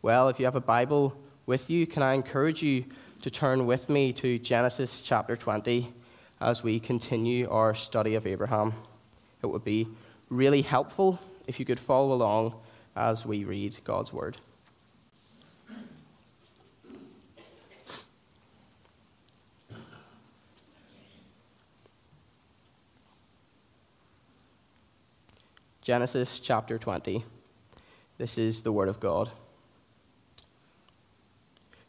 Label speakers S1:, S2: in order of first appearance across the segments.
S1: Well, if you have a Bible with you, can I encourage you to turn with me to Genesis chapter 20 as we continue our study of Abraham? It would be really helpful if you could follow along as we read God's Word. Genesis chapter 20. This is the Word of God.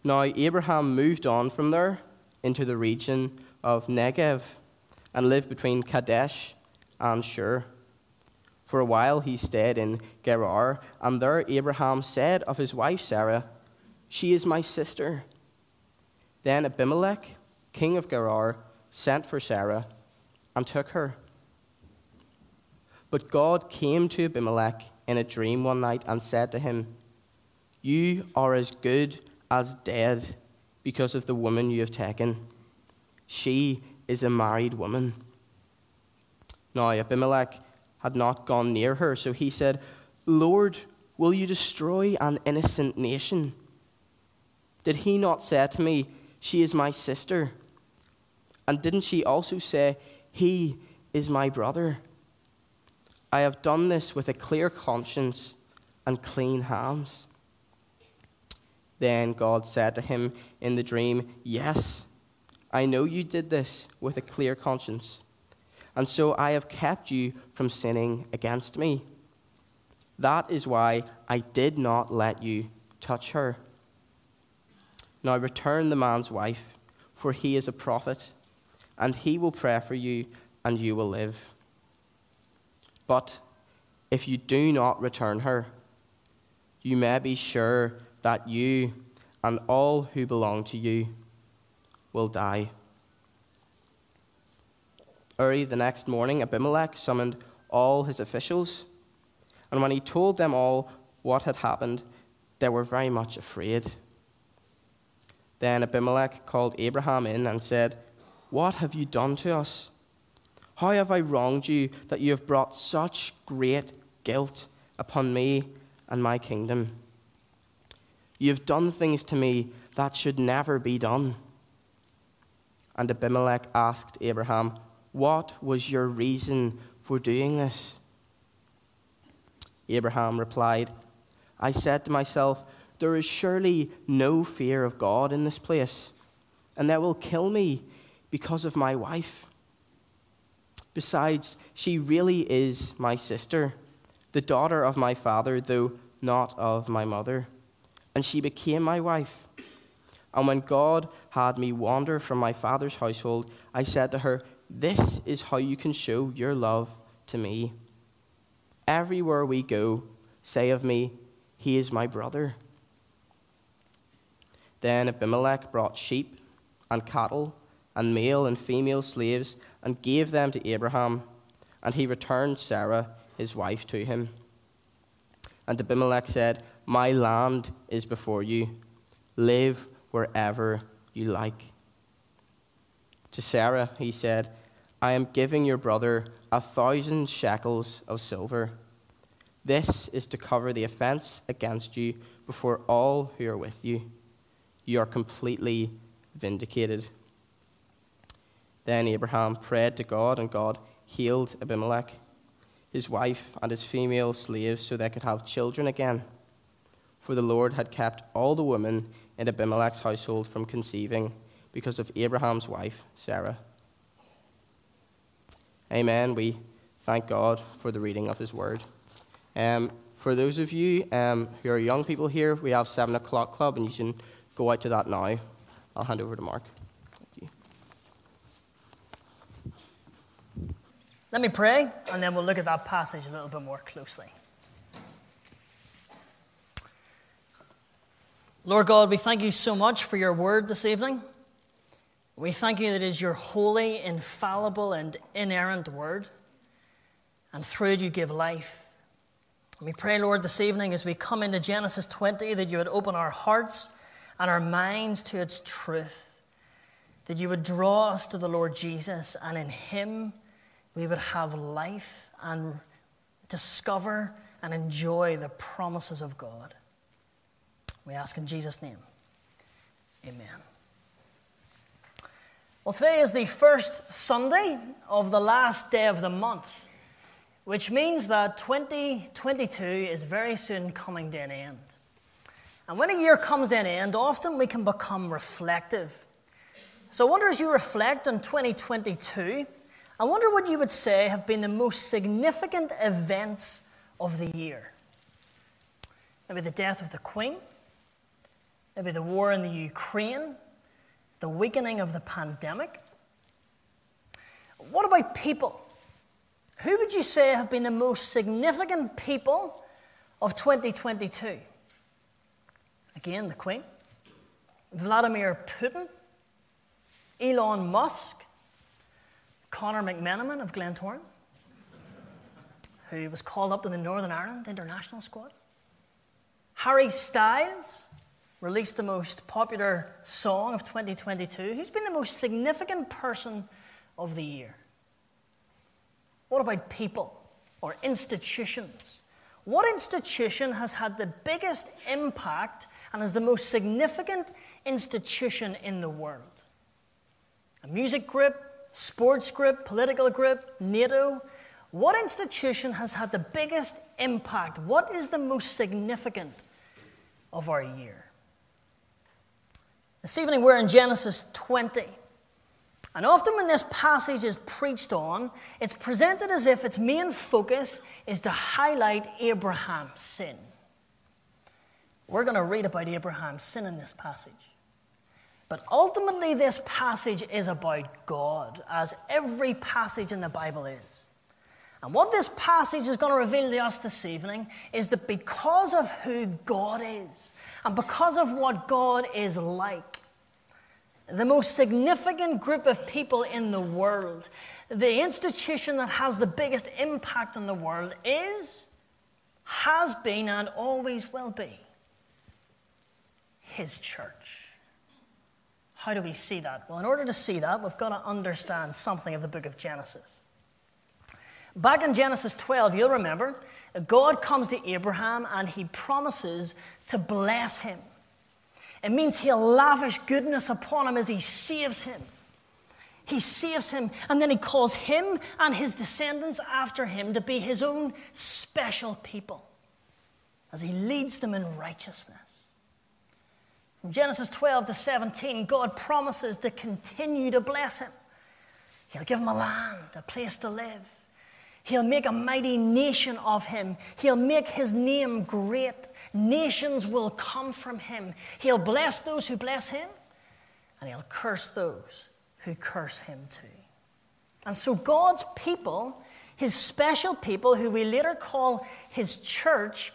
S1: Now, Abraham moved on from there into the region of Negev and lived between Kadesh and Shur. For a while he stayed in Gerar, and there Abraham said of his wife Sarah, She is my sister. Then Abimelech, king of Gerar, sent for Sarah and took her. But God came to Abimelech in a dream one night and said to him, You are as good as dead because of the woman you have taken. She is a married woman. Now, Abimelech had not gone near her, so he said, Lord, will you destroy an innocent nation? Did he not say to me, She is my sister? And didn't she also say, He is my brother? I have done this with a clear conscience and clean hands. Then God said to him in the dream, Yes, I know you did this with a clear conscience, and so I have kept you from sinning against me. That is why I did not let you touch her. Now return the man's wife, for he is a prophet, and he will pray for you, and you will live. But if you do not return her, you may be sure that you and all who belong to you will die. Early the next morning, Abimelech summoned all his officials, and when he told them all what had happened, they were very much afraid. Then Abimelech called Abraham in and said, What have you done to us? How have I wronged you that you have brought such great guilt upon me and my kingdom? You have done things to me that should never be done. And Abimelech asked Abraham, What was your reason for doing this? Abraham replied, I said to myself, There is surely no fear of God in this place, and they will kill me because of my wife. Besides, she really is my sister, the daughter of my father, though not of my mother and she became my wife. And when God had me wander from my father's household, I said to her, This is how you can show your love to me. Everywhere we go, say of me, He is my brother. Then Abimelech brought sheep and cattle and male and female slaves and gave them to Abraham, and he returned Sarah, his wife, to him. And Abimelech said, my land is before you. Live wherever you like. To Sarah, he said, I am giving your brother a thousand shekels of silver. This is to cover the offense against you before all who are with you. You are completely vindicated. Then Abraham prayed to God, and God healed Abimelech, his wife, and his female slaves so they could have children again for the Lord had kept all the women in Abimelech's household from conceiving because of Abraham's wife, Sarah. Amen. We thank God for the reading of his word. Um, for those of you um, who are young people here, we have 7 o'clock club, and you can go out to that now. I'll hand over to Mark.
S2: Let me pray, and then we'll look at that passage a little bit more closely. Lord God, we thank you so much for your word this evening. We thank you that it is your holy, infallible, and inerrant word. And through it you give life. And we pray, Lord, this evening as we come into Genesis 20 that you would open our hearts and our minds to its truth. That you would draw us to the Lord Jesus, and in him we would have life and discover and enjoy the promises of God. We ask in Jesus' name. Amen. Well, today is the first Sunday of the last day of the month, which means that 2022 is very soon coming to an end. And when a year comes to an end, often we can become reflective. So I wonder as you reflect on 2022, I wonder what you would say have been the most significant events of the year. Maybe the death of the Queen, maybe the war in the Ukraine, the weakening of the pandemic. What about people? Who would you say have been the most significant people of 2022? Again, the Queen, Vladimir Putin, Elon Musk, Conor McMenamin of Glentoran, who was called up to the Northern Ireland international squad, Harry Styles, released the most popular song of 2022. Who's been the most significant person of the year? What about people or institutions? What institution has had the biggest impact and is the most significant institution in the world? A music group, sports group, political group, NATO? What institution has had the biggest impact? What is the most significant of our year? This evening we're in Genesis 20. And often when this passage is preached on, it's presented as if its main focus is to highlight Abraham's sin. We're going to read about Abraham's sin in this passage. But ultimately, this passage is about God, as every passage in the Bible is. And what this passage is going to reveal to us this evening is that because of who God is, and because of what God is like, the most significant group of people in the world, the institution that has the biggest impact on the world is, has been, and always will be His church. How do we see that? Well, in order to see that, we've got to understand something of the book of Genesis. Back in Genesis 12, you'll remember, God comes to Abraham and he promises to bless him. It means he'll lavish goodness upon him as he saves him. He saves him, and then he calls him and his descendants after him to be his own special people as he leads them in righteousness. In Genesis 12 to 17, God promises to continue to bless him. He'll give him a land, a place to live. He'll make a mighty nation of him. He'll make his name great. Nations will come from him. He'll bless those who bless him, and he'll curse those who curse him too. And so God's people, his special people, who we later call his church,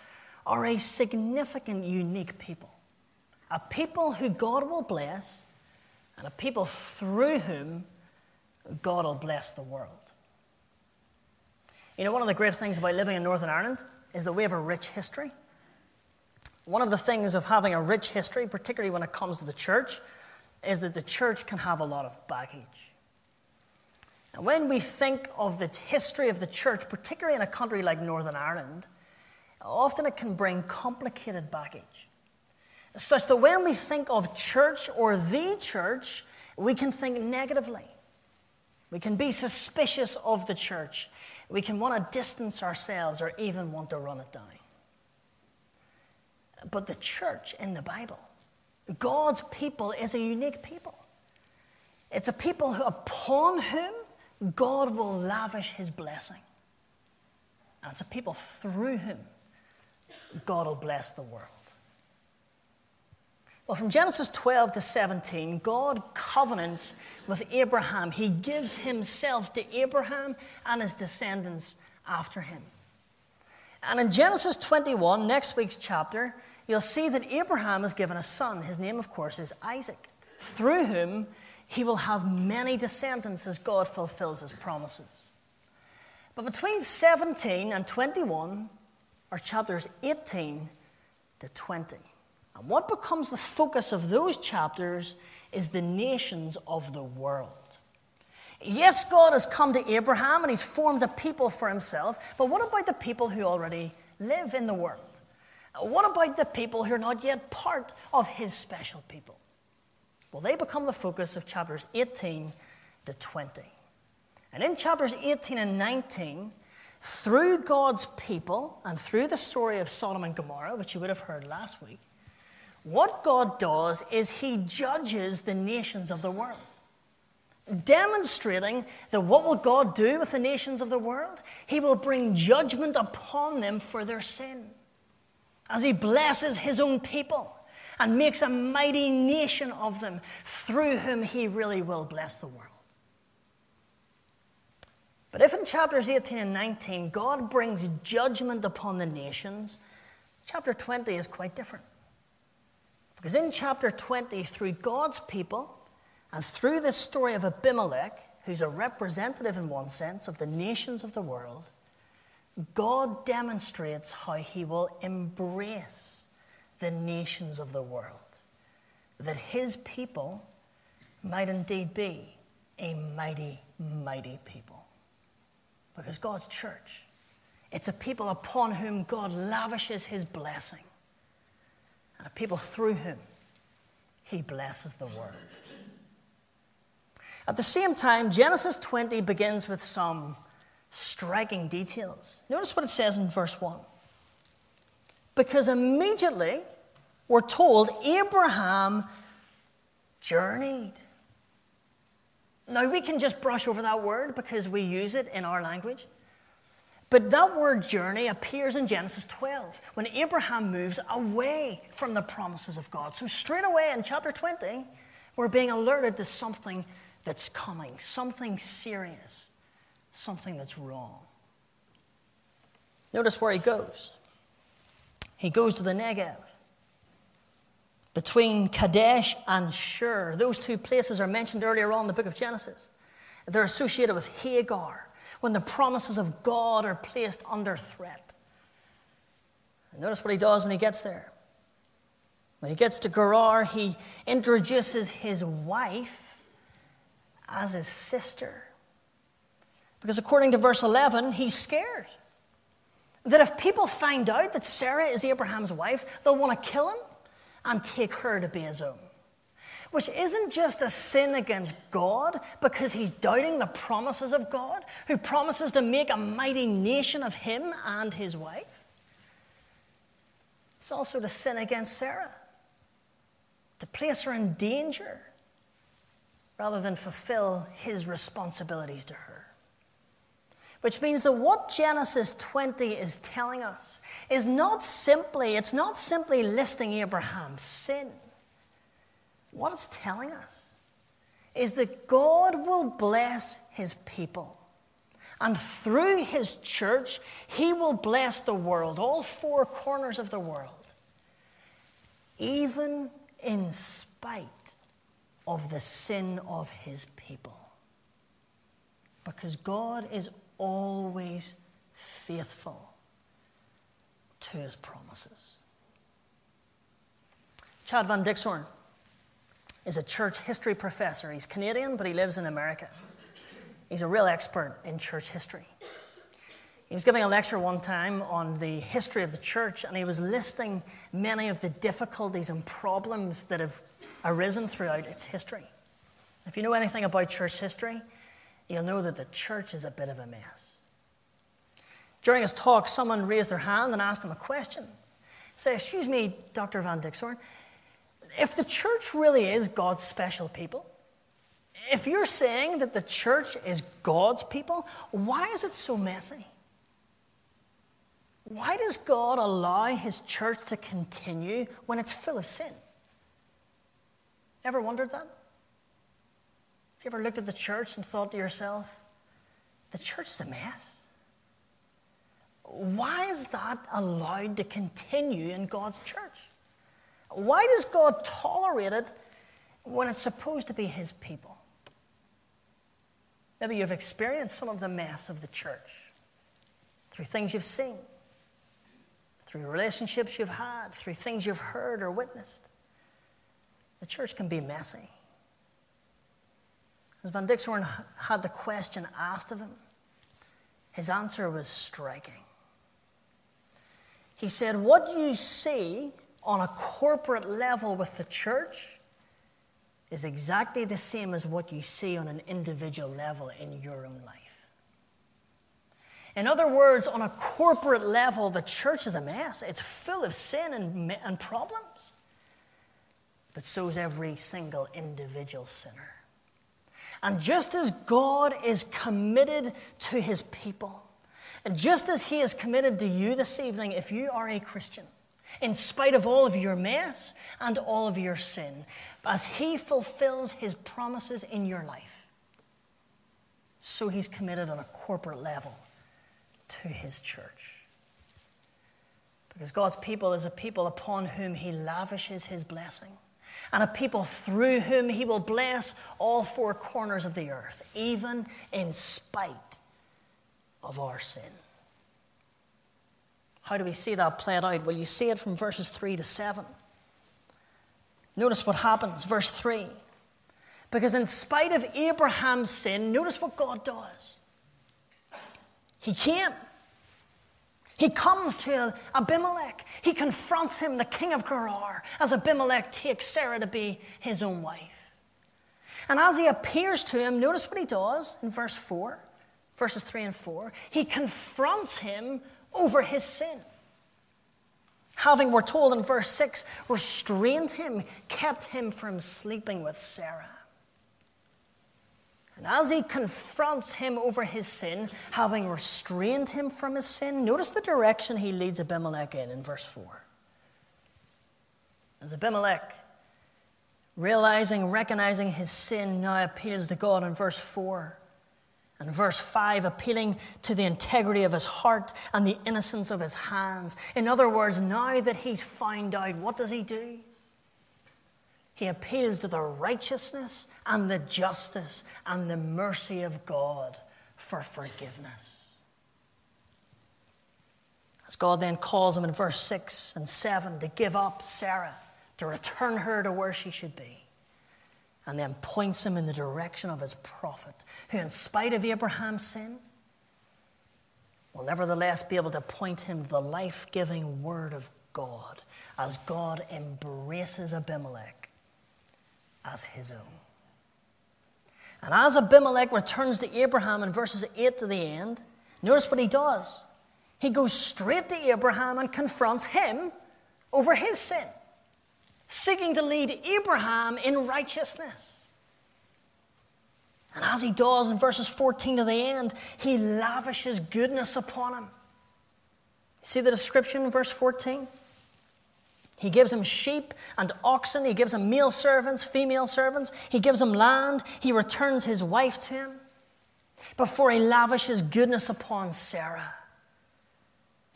S2: are a significant, unique people. A people who God will bless, and a people through whom God will bless the world. You know, one of the great things about living in Northern Ireland is that we have a rich history. One of the things of having a rich history, particularly when it comes to the church, is that the church can have a lot of baggage. And when we think of the history of the church, particularly in a country like Northern Ireland, often it can bring complicated baggage. Such that when we think of church or the church, we can think negatively. We can be suspicious of the church. We can want to distance ourselves or even want to run it down. But the church in the Bible, God's people, is a unique people. It's a people who, upon whom God will lavish his blessing. And it's a people through whom God will bless the world. Well, from Genesis 12 to 17, God covenants with Abraham. He gives himself to Abraham and his descendants after him. And in Genesis 21, next week's chapter, you'll see that Abraham is given a son. His name, of course, is Isaac, through whom he will have many descendants as God fulfills his promises. But between 17 and 21 are chapters 18 to 20. And what becomes the focus of those chapters is the nations of the world. Yes, God has come to Abraham and he's formed a people for himself, but what about the people who already live in the world? What about the people who are not yet part of his special people? Well, they become the focus of chapters 18 to 20. And in chapters 18 and 19, through God's people and through the story of Sodom and Gomorrah, which you would have heard last week, what God does is he judges the nations of the world, demonstrating that what will God do with the nations of the world? He will bring judgment upon them for their sin as he blesses his own people and makes a mighty nation of them through whom he really will bless the world. But if in chapters 18 and 19 God brings judgment upon the nations, chapter 20 is quite different. Because in chapter 20, through God's people and through this story of Abimelech, who's a representative in one sense of the nations of the world, God demonstrates how he will embrace the nations of the world, that his people might indeed be a mighty, mighty people. Because God's church, it's a people upon whom God lavishes his blessing, and a people through whom he blesses the world. At the same time, Genesis 20 begins with some striking details. Notice what it says in verse 1. Because immediately, we're told Abraham journeyed. Now, we can just brush over that word because we use it in our language. But that word journey appears in Genesis 12 when Abraham moves away from the promises of God. So, straight away in chapter 20, we're being alerted to something that's coming, something serious, something that's wrong. Notice where he goes. He goes to the Negev between Kadesh and Shur. Those two places are mentioned earlier on in the book of Genesis. They're associated with Hagar, when the promises of God are placed under threat. And notice what he does when he gets there. When he gets to Gerar, he introduces his wife as his sister. Because according to verse 11, he's scared that if people find out that Sarah is Abraham's wife, they'll want to kill him and take her to be his own. Which isn't just a sin against God because he's doubting the promises of God, who promises to make a mighty nation of him and his wife. It's also to sin against Sarah, to place her in danger rather than fulfill his responsibilities to her. Which means that what Genesis 20 is telling us is not simply, it's not simply listing Abraham's sin. What it's telling us is that God will bless his people. And through his church, he will bless the world, all four corners of the world, even in spite of the sin of his people. Because God is always faithful to his promises. Chad Van Dixhoorn is a church history professor. He's Canadian, but he lives in America. He's a real expert in church history. He was giving a lecture one time on the history of the church, and he was listing many of the difficulties and problems that have arisen throughout its history. If you know anything about church history, you'll know that the church is a bit of a mess. During his talk, someone raised their hand and asked him a question. Say, excuse me, Dr. Van Dixhoorn, if the church really is God's special people, if you're saying that the church is God's people, why is it so messy? Why does God allow his church to continue when it's full of sin? Ever wondered that? Have you ever looked at the church and thought to yourself, the church is a mess? Why is that allowed to continue in God's church? Why does God tolerate it when it's supposed to be His people? Maybe you've experienced some of the mess of the church through things you've seen, through relationships you've had, through things you've heard or witnessed. The church can be messy. As Van Dixhoorn had the question asked of him, his answer was striking. He said, What you see on a corporate level with the church is exactly the same as what you see on an individual level in your own life. In other words, on a corporate level, the church is a mess. It's full of sin and, and problems. But so is every single individual sinner. And just as God is committed to his people, and just as he is committed to you this evening, if you are a Christian, in spite of all of your mess and all of your sin, as he fulfills his promises in your life, so he's committed on a corporate level to his church. Because God's people is a people upon whom he lavishes his blessing, and a people through whom he will bless all four corners of the earth, even in spite of our sin. How do we see that played out? Well, you see it from verses 3 to 7. Notice what happens, verse 3. Because in spite of Abraham's sin, notice what God does. He came. He comes to Abimelech. He confronts him, the king of Gerar, as Abimelech takes Sarah to be his own wife. And as he appears to him, notice what he does in verse 4, verses 3 and 4. He confronts him over his sin. Having, we're told in verse 6, restrained him, kept him from sleeping with Sarah. And as he confronts him over his sin, having restrained him from his sin, notice the direction he leads Abimelech in in verse 4. As Abimelech, realizing, recognizing his sin, now appeals to God in verse 4. And verse 5, appealing to the integrity of his heart and the innocence of his hands. In other words, now that he's found out, what does he do? He appeals to the righteousness and the justice and the mercy of God for forgiveness. As God then calls him in verse 6 and 7 to give up Sarah, to return her to where she should be, and then points him in the direction of his prophet, who, in spite of Abraham's sin, will nevertheless be able to point him to the life giving word of God as God embraces Abimelech as his own. And as Abimelech returns to Abraham in verses 8 to the end, notice what he does. He goes straight to Abraham and confronts him over his sin, seeking to lead Abraham in righteousness. And as he does in verses 14 to the end, he lavishes goodness upon him. See the description in verse 14? He gives him sheep and oxen. He gives him male servants, female servants. He gives him land. He returns his wife to him before he lavishes goodness upon Sarah.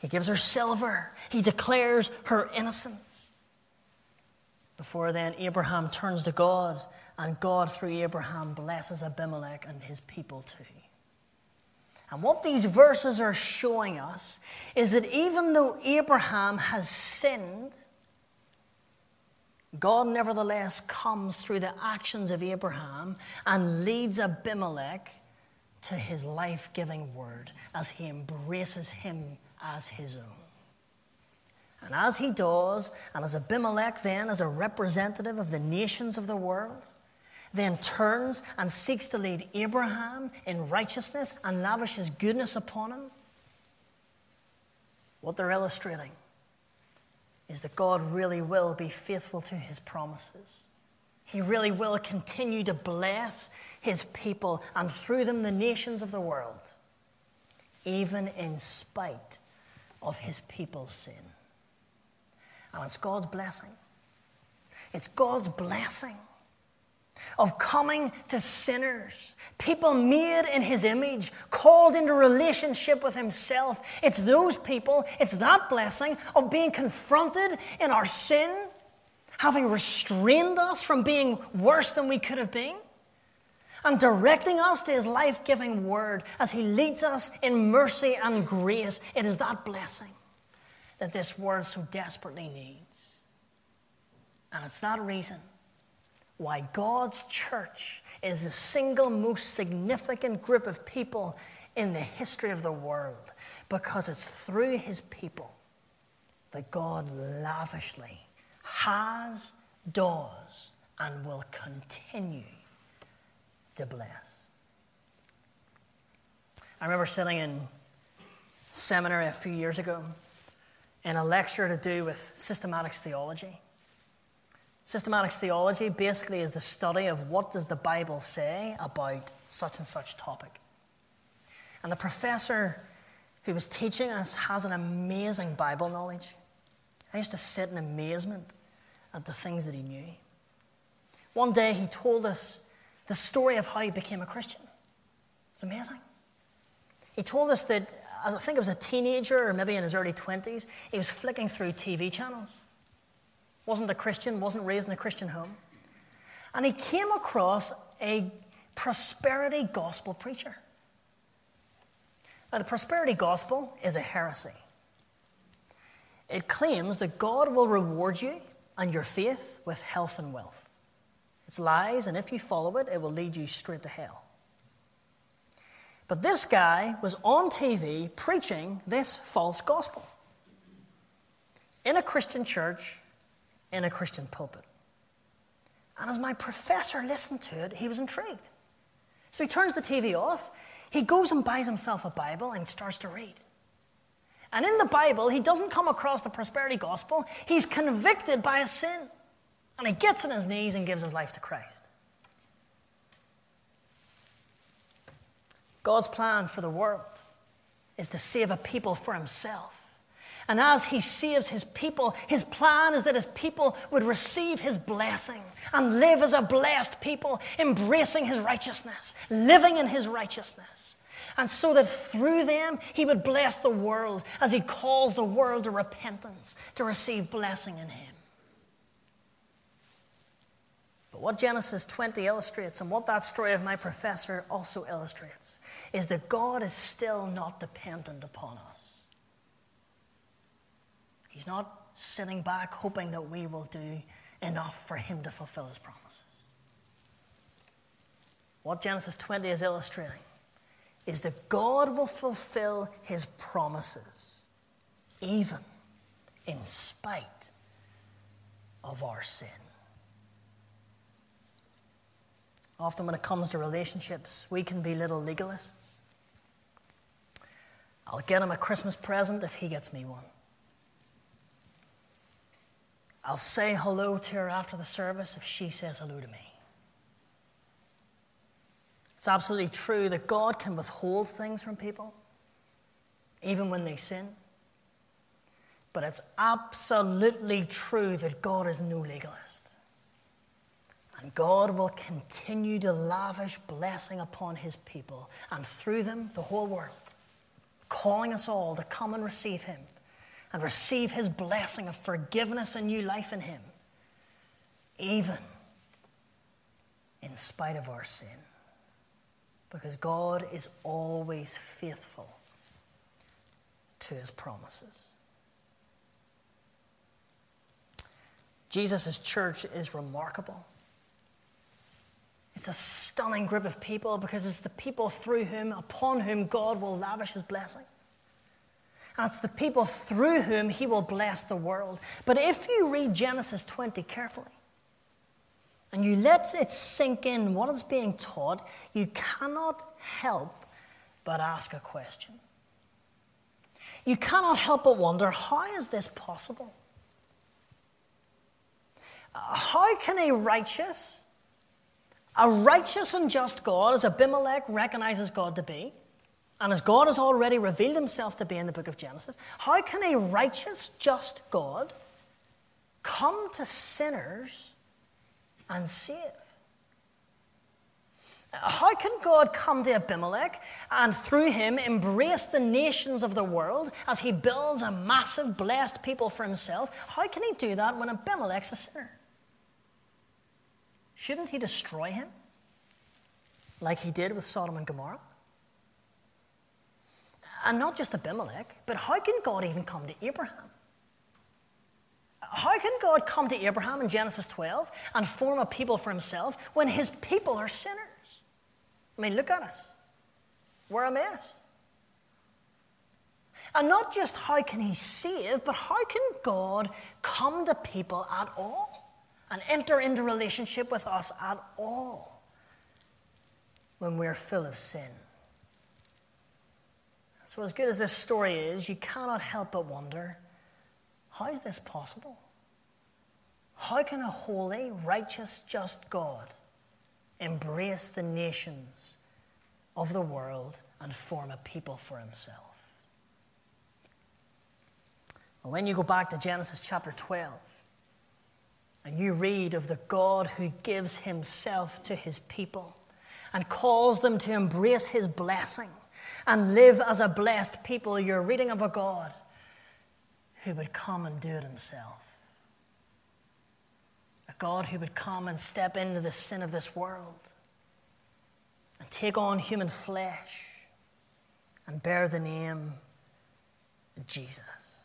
S2: He gives her silver. He declares her innocence. Before then, Abraham turns to God, and God, through Abraham, blesses Abimelech and his people too. And what these verses are showing us is that even though Abraham has sinned, God nevertheless comes through the actions of Abraham and leads Abimelech to his life giving word as he embraces him as his own. And as he does, and as Abimelech then, as a representative of the nations of the world, then turns and seeks to lead Abraham in righteousness and lavishes goodness upon him, what they're illustrating is that God really will be faithful to his promises. He really will continue to bless his people and through them the nations of the world, even in spite of his people's sin. It's God's blessing. It's God's blessing of coming to sinners, people made in his image, called into relationship with himself. It's those people, it's that blessing of being confronted in our sin, having restrained us from being worse than we could have been, and directing us to his life giving word as he leads us in mercy and grace. It is that blessing that this world so desperately needs. And it's that reason why God's church is the single most significant group of people in the history of the world because it's through his people that God lavishly has, does, and will continue to bless. I remember sitting in seminary a few years ago in a lecture to do with systematics theology. Systematics theology basically is the study of what does the Bible say about such and such topic. And the professor who was teaching us has an amazing Bible knowledge. I used to sit in amazement at the things that he knew. One day he told us the story of how he became a Christian. It's amazing. He told us that, I think it was a teenager or maybe in his early 20s, he was flicking through TV channels. Wasn't a Christian, wasn't raised in a Christian home. And he came across a prosperity gospel preacher. Now, the prosperity gospel is a heresy. It claims that God will reward you and your faith with health and wealth. It's lies, and if you follow it, it will lead you straight to hell. But this guy was on TV preaching this false gospel in a Christian church, in a Christian pulpit. And as my professor listened to it, he was intrigued. So he turns the TV off, he goes and buys himself a Bible and starts to read. And in the Bible, he doesn't come across the prosperity gospel. He's convicted by his sin. And he gets on his knees and gives his life to Christ. God's plan for the world is to save a people for himself. And as he saves his people, his plan is that his people would receive his blessing and live as a blessed people, embracing his righteousness, living in his righteousness and so that through them he would bless the world as he calls the world to repentance, to receive blessing in him. But what Genesis 20 illustrates, and what that story of my professor also illustrates, is that God is still not dependent upon us. He's not sitting back hoping that we will do enough for him to fulfill his promises. What Genesis 20 is illustrating is that God will fulfill his promises, even in spite of our sin. Often, when it comes to relationships, we can be little legalists. I'll get him a Christmas present if he gets me one. I'll say hello to her after the service if she says hello to me. It's absolutely true that God can withhold things from people, even when they sin. But it's absolutely true that God is no legalist. And God will continue to lavish blessing upon his people and through them the whole world, calling us all to come and receive him and receive his blessing of forgiveness and new life in him, even in spite of our sin because God is always faithful to his promises. Jesus' church is remarkable. It's a stunning group of people because it's the people through whom, upon whom God will lavish his blessing. And it's the people through whom he will bless the world. But if you read Genesis 20 carefully, and you let it sink in what is being taught, you cannot help but ask a question. You cannot help but wonder how is this possible? Uh, how can a righteous, a righteous and just God, as Abimelech recognizes God to be, and as God has already revealed himself to be in the book of Genesis, how can a righteous, just God come to sinners and save. How can God come to Abimelech and through him embrace the nations of the world as he builds a massive blessed people for himself? How can he do that when Abimelech's a sinner? Shouldn't he destroy him like he did with Sodom and Gomorrah? And not just Abimelech, but how can God even come to Abraham? How can God come to Abraham in Genesis 12 and form a people for himself when his people are sinners? I mean, look at us. We're a mess. And not just how can he save, but how can God come to people at all and enter into relationship with us at all when we're full of sin? So, as good as this story is, you cannot help but wonder how is this possible? How can a holy, righteous, just God embrace the nations of the world and form a people for himself? When you go back to Genesis chapter 12 and you read of the God who gives himself to his people and calls them to embrace his blessing and live as a blessed people, you're reading of a God who would come and do it himself. A God who would come and step into the sin of this world and take on human flesh and bear the name Jesus.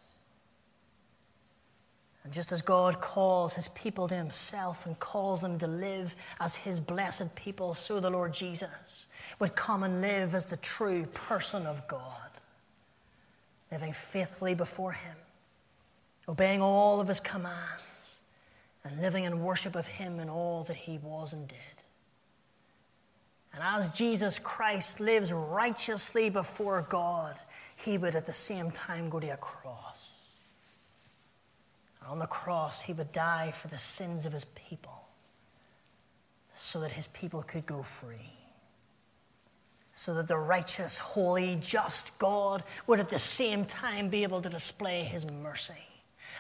S2: And just as God calls his people to himself and calls them to live as his blessed people, so the Lord Jesus would come and live as the true person of God, living faithfully before him, obeying all of his commands, and living in worship of him in all that he was and did. And as Jesus Christ lives righteously before God, he would at the same time go to a cross on the cross, he would die for the sins of his people so that his people could go free. So that the righteous, holy, just God would at the same time be able to display his mercy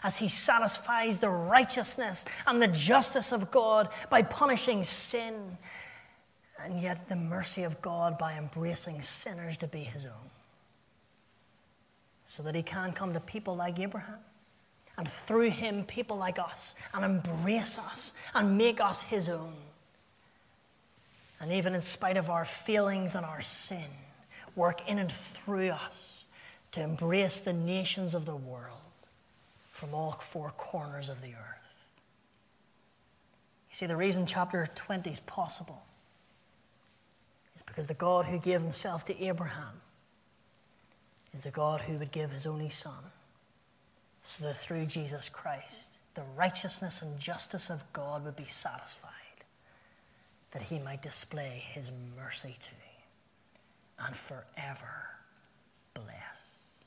S2: as he satisfies the righteousness and the justice of God by punishing sin, and yet the mercy of God by embracing sinners to be his own. So that he can come to people like Abraham and through him, people like us, and embrace us and make us his own. And even in spite of our feelings and our sin, work in and through us to embrace the nations of the world from all four corners of the earth. You see, the reason chapter 20 is possible is because the God who gave himself to Abraham is the God who would give his only son so that through Jesus Christ, the righteousness and justice of God would be satisfied, that he might display his mercy to you and forever bless.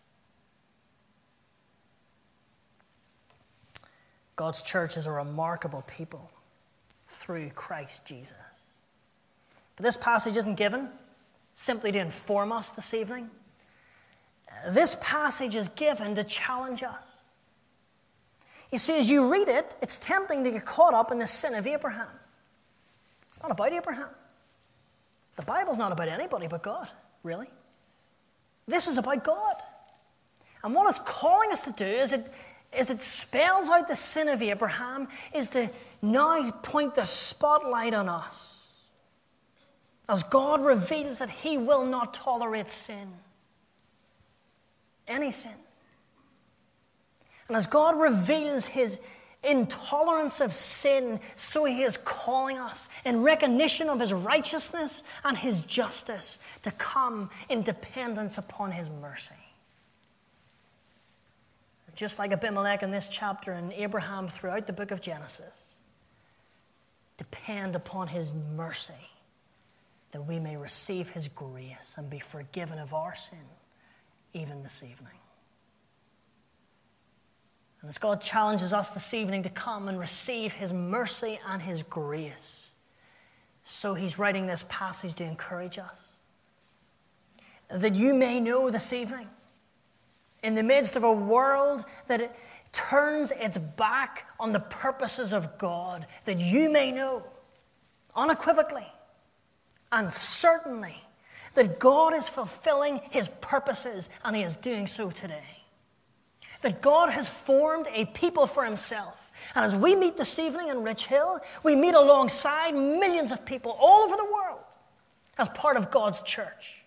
S2: God's church is a remarkable people through Christ Jesus. But this passage isn't given simply to inform us this evening. This passage is given to challenge us. You see, as you read it, it's tempting to get caught up in the sin of Abraham. It's not about Abraham. The Bible's not about anybody but God, really. This is about God. And what it's calling us to do is it, is it spells out the sin of Abraham, is to now point the spotlight on us. As God reveals that He will not tolerate sin. Any sin. And as God reveals his intolerance of sin, so he is calling us in recognition of his righteousness and his justice to come in dependence upon his mercy. Just like Abimelech in this chapter and Abraham throughout the book of Genesis, depend upon his mercy that we may receive his grace and be forgiven of our sin even this evening. And as God challenges us this evening to come and receive His mercy and His grace, so He's writing this passage to encourage us. That you may know this evening, in the midst of a world that turns its back on the purposes of God, that you may know unequivocally and certainly that God is fulfilling His purposes and He is doing so today that God has formed a people for himself. And as we meet this evening in Rich Hill, we meet alongside millions of people all over the world as part of God's church,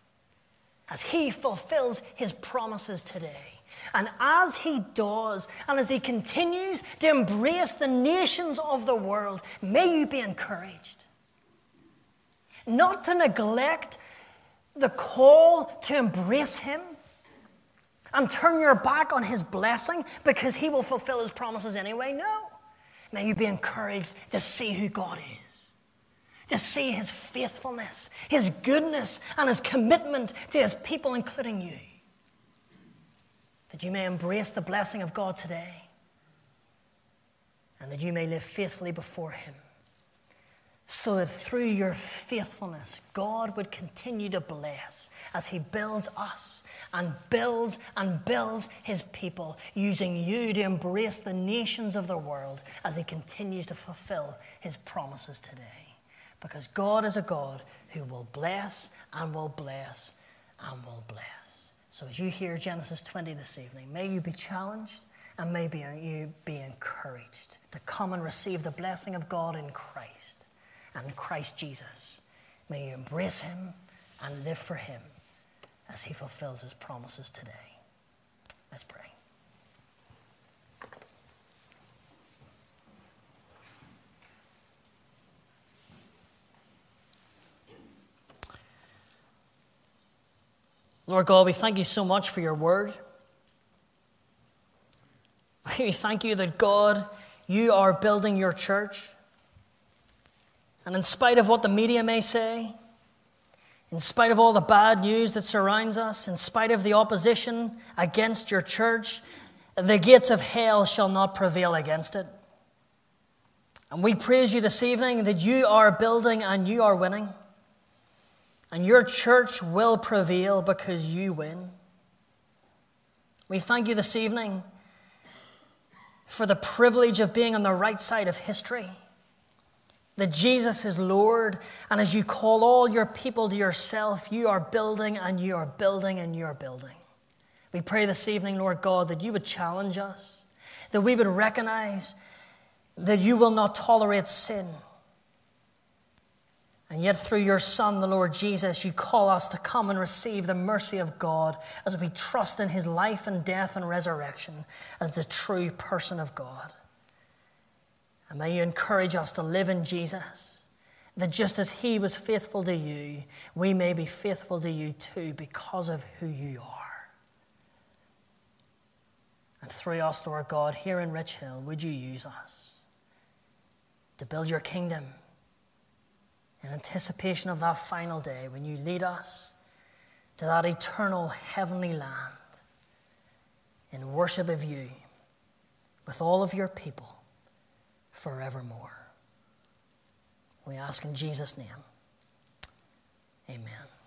S2: as he fulfills his promises today. And as he does, and as he continues to embrace the nations of the world, may you be encouraged. Not to neglect the call to embrace him and turn your back on his blessing because he will fulfill his promises anyway. No. May you be encouraged to see who God is, to see his faithfulness, his goodness, and his commitment to his people, including you. That you may embrace the blessing of God today and that you may live faithfully before him so that through your faithfulness, God would continue to bless as He builds us and builds and builds His people, using you to embrace the nations of the world as He continues to fulfill His promises today. Because God is a God who will bless and will bless and will bless. So as you hear Genesis 20 this evening, may you be challenged and may you be encouraged to come and receive the blessing of God in Christ and Christ Jesus. May you embrace him and live for him as he fulfills his promises today. Let's pray. Lord God, we thank you so much for your word. We thank you that, God, you are building your church. And in spite of what the media may say, in spite of all the bad news that surrounds us, in spite of the opposition against your church, the gates of hell shall not prevail against it. And we praise you this evening that you are building and you are winning. And your church will prevail because you win. We thank you this evening for the privilege of being on the right side of history that Jesus is Lord, and as you call all your people to yourself, you are building and you are building and you are building. We pray this evening, Lord God, that you would challenge us, that we would recognize that you will not tolerate sin. And yet, through your Son, the Lord Jesus, you call us to come and receive the mercy of God as we trust in his life and death and resurrection as the true person of God. And may you encourage us to live in Jesus, that just as He was faithful to you, we may be faithful to you too because of who you are. And through us, Lord God, here in Rich Hill, would you use us to build your kingdom in anticipation of that final day when you lead us to that eternal heavenly land in worship of you with all of your people forevermore. We ask in Jesus' name. Amen.